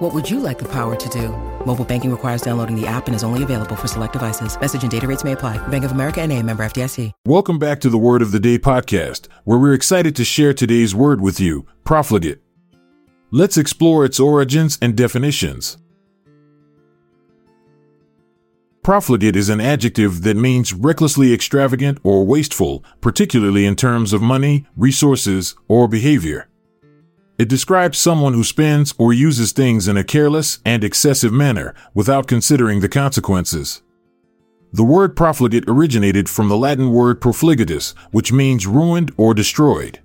What would you like the power to do? Mobile banking requires downloading the app and is only available for select devices. Message and data rates may apply. Bank of America and a member FDIC. Welcome back to the Word of the Day podcast, where we're excited to share today's word with you, profligate. Let's explore its origins and definitions. Profligate is an adjective that means recklessly extravagant or wasteful, particularly in terms of money, resources, or behavior. It describes someone who spends or uses things in a careless and excessive manner without considering the consequences. The word profligate originated from the Latin word profligatus, which means ruined or destroyed.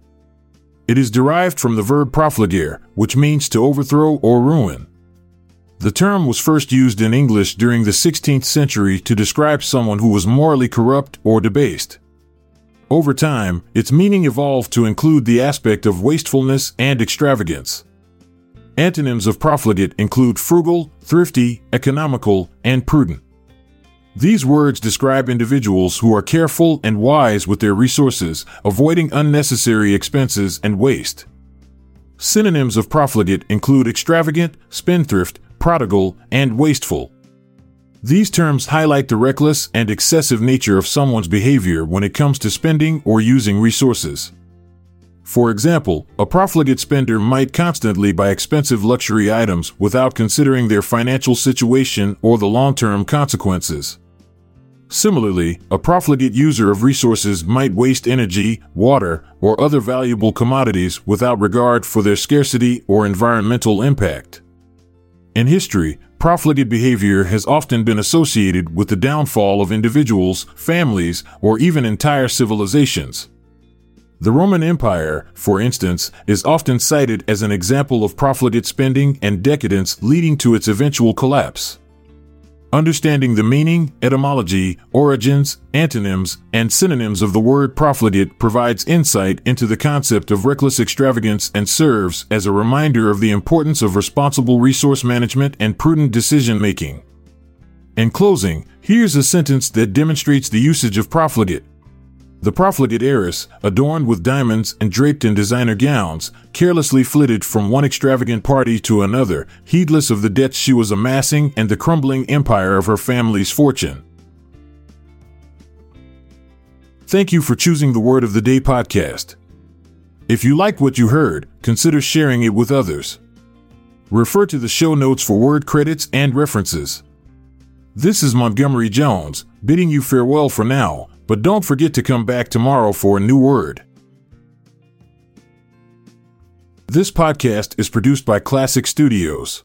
It is derived from the verb profligere, which means to overthrow or ruin. The term was first used in English during the 16th century to describe someone who was morally corrupt or debased. Over time, its meaning evolved to include the aspect of wastefulness and extravagance. Antonyms of profligate include frugal, thrifty, economical, and prudent. These words describe individuals who are careful and wise with their resources, avoiding unnecessary expenses and waste. Synonyms of profligate include extravagant, spendthrift, prodigal, and wasteful. These terms highlight the reckless and excessive nature of someone's behavior when it comes to spending or using resources. For example, a profligate spender might constantly buy expensive luxury items without considering their financial situation or the long term consequences. Similarly, a profligate user of resources might waste energy, water, or other valuable commodities without regard for their scarcity or environmental impact. In history, profligate behavior has often been associated with the downfall of individuals, families, or even entire civilizations. The Roman Empire, for instance, is often cited as an example of profligate spending and decadence leading to its eventual collapse. Understanding the meaning, etymology, origins, antonyms, and synonyms of the word profligate provides insight into the concept of reckless extravagance and serves as a reminder of the importance of responsible resource management and prudent decision making. In closing, here's a sentence that demonstrates the usage of profligate. The profligate heiress, adorned with diamonds and draped in designer gowns, carelessly flitted from one extravagant party to another, heedless of the debts she was amassing and the crumbling empire of her family's fortune. Thank you for choosing the Word of the Day podcast. If you like what you heard, consider sharing it with others. Refer to the show notes for word credits and references. This is Montgomery Jones, bidding you farewell for now but don't forget to come back tomorrow for a new word. This podcast is produced by Klassic Studios.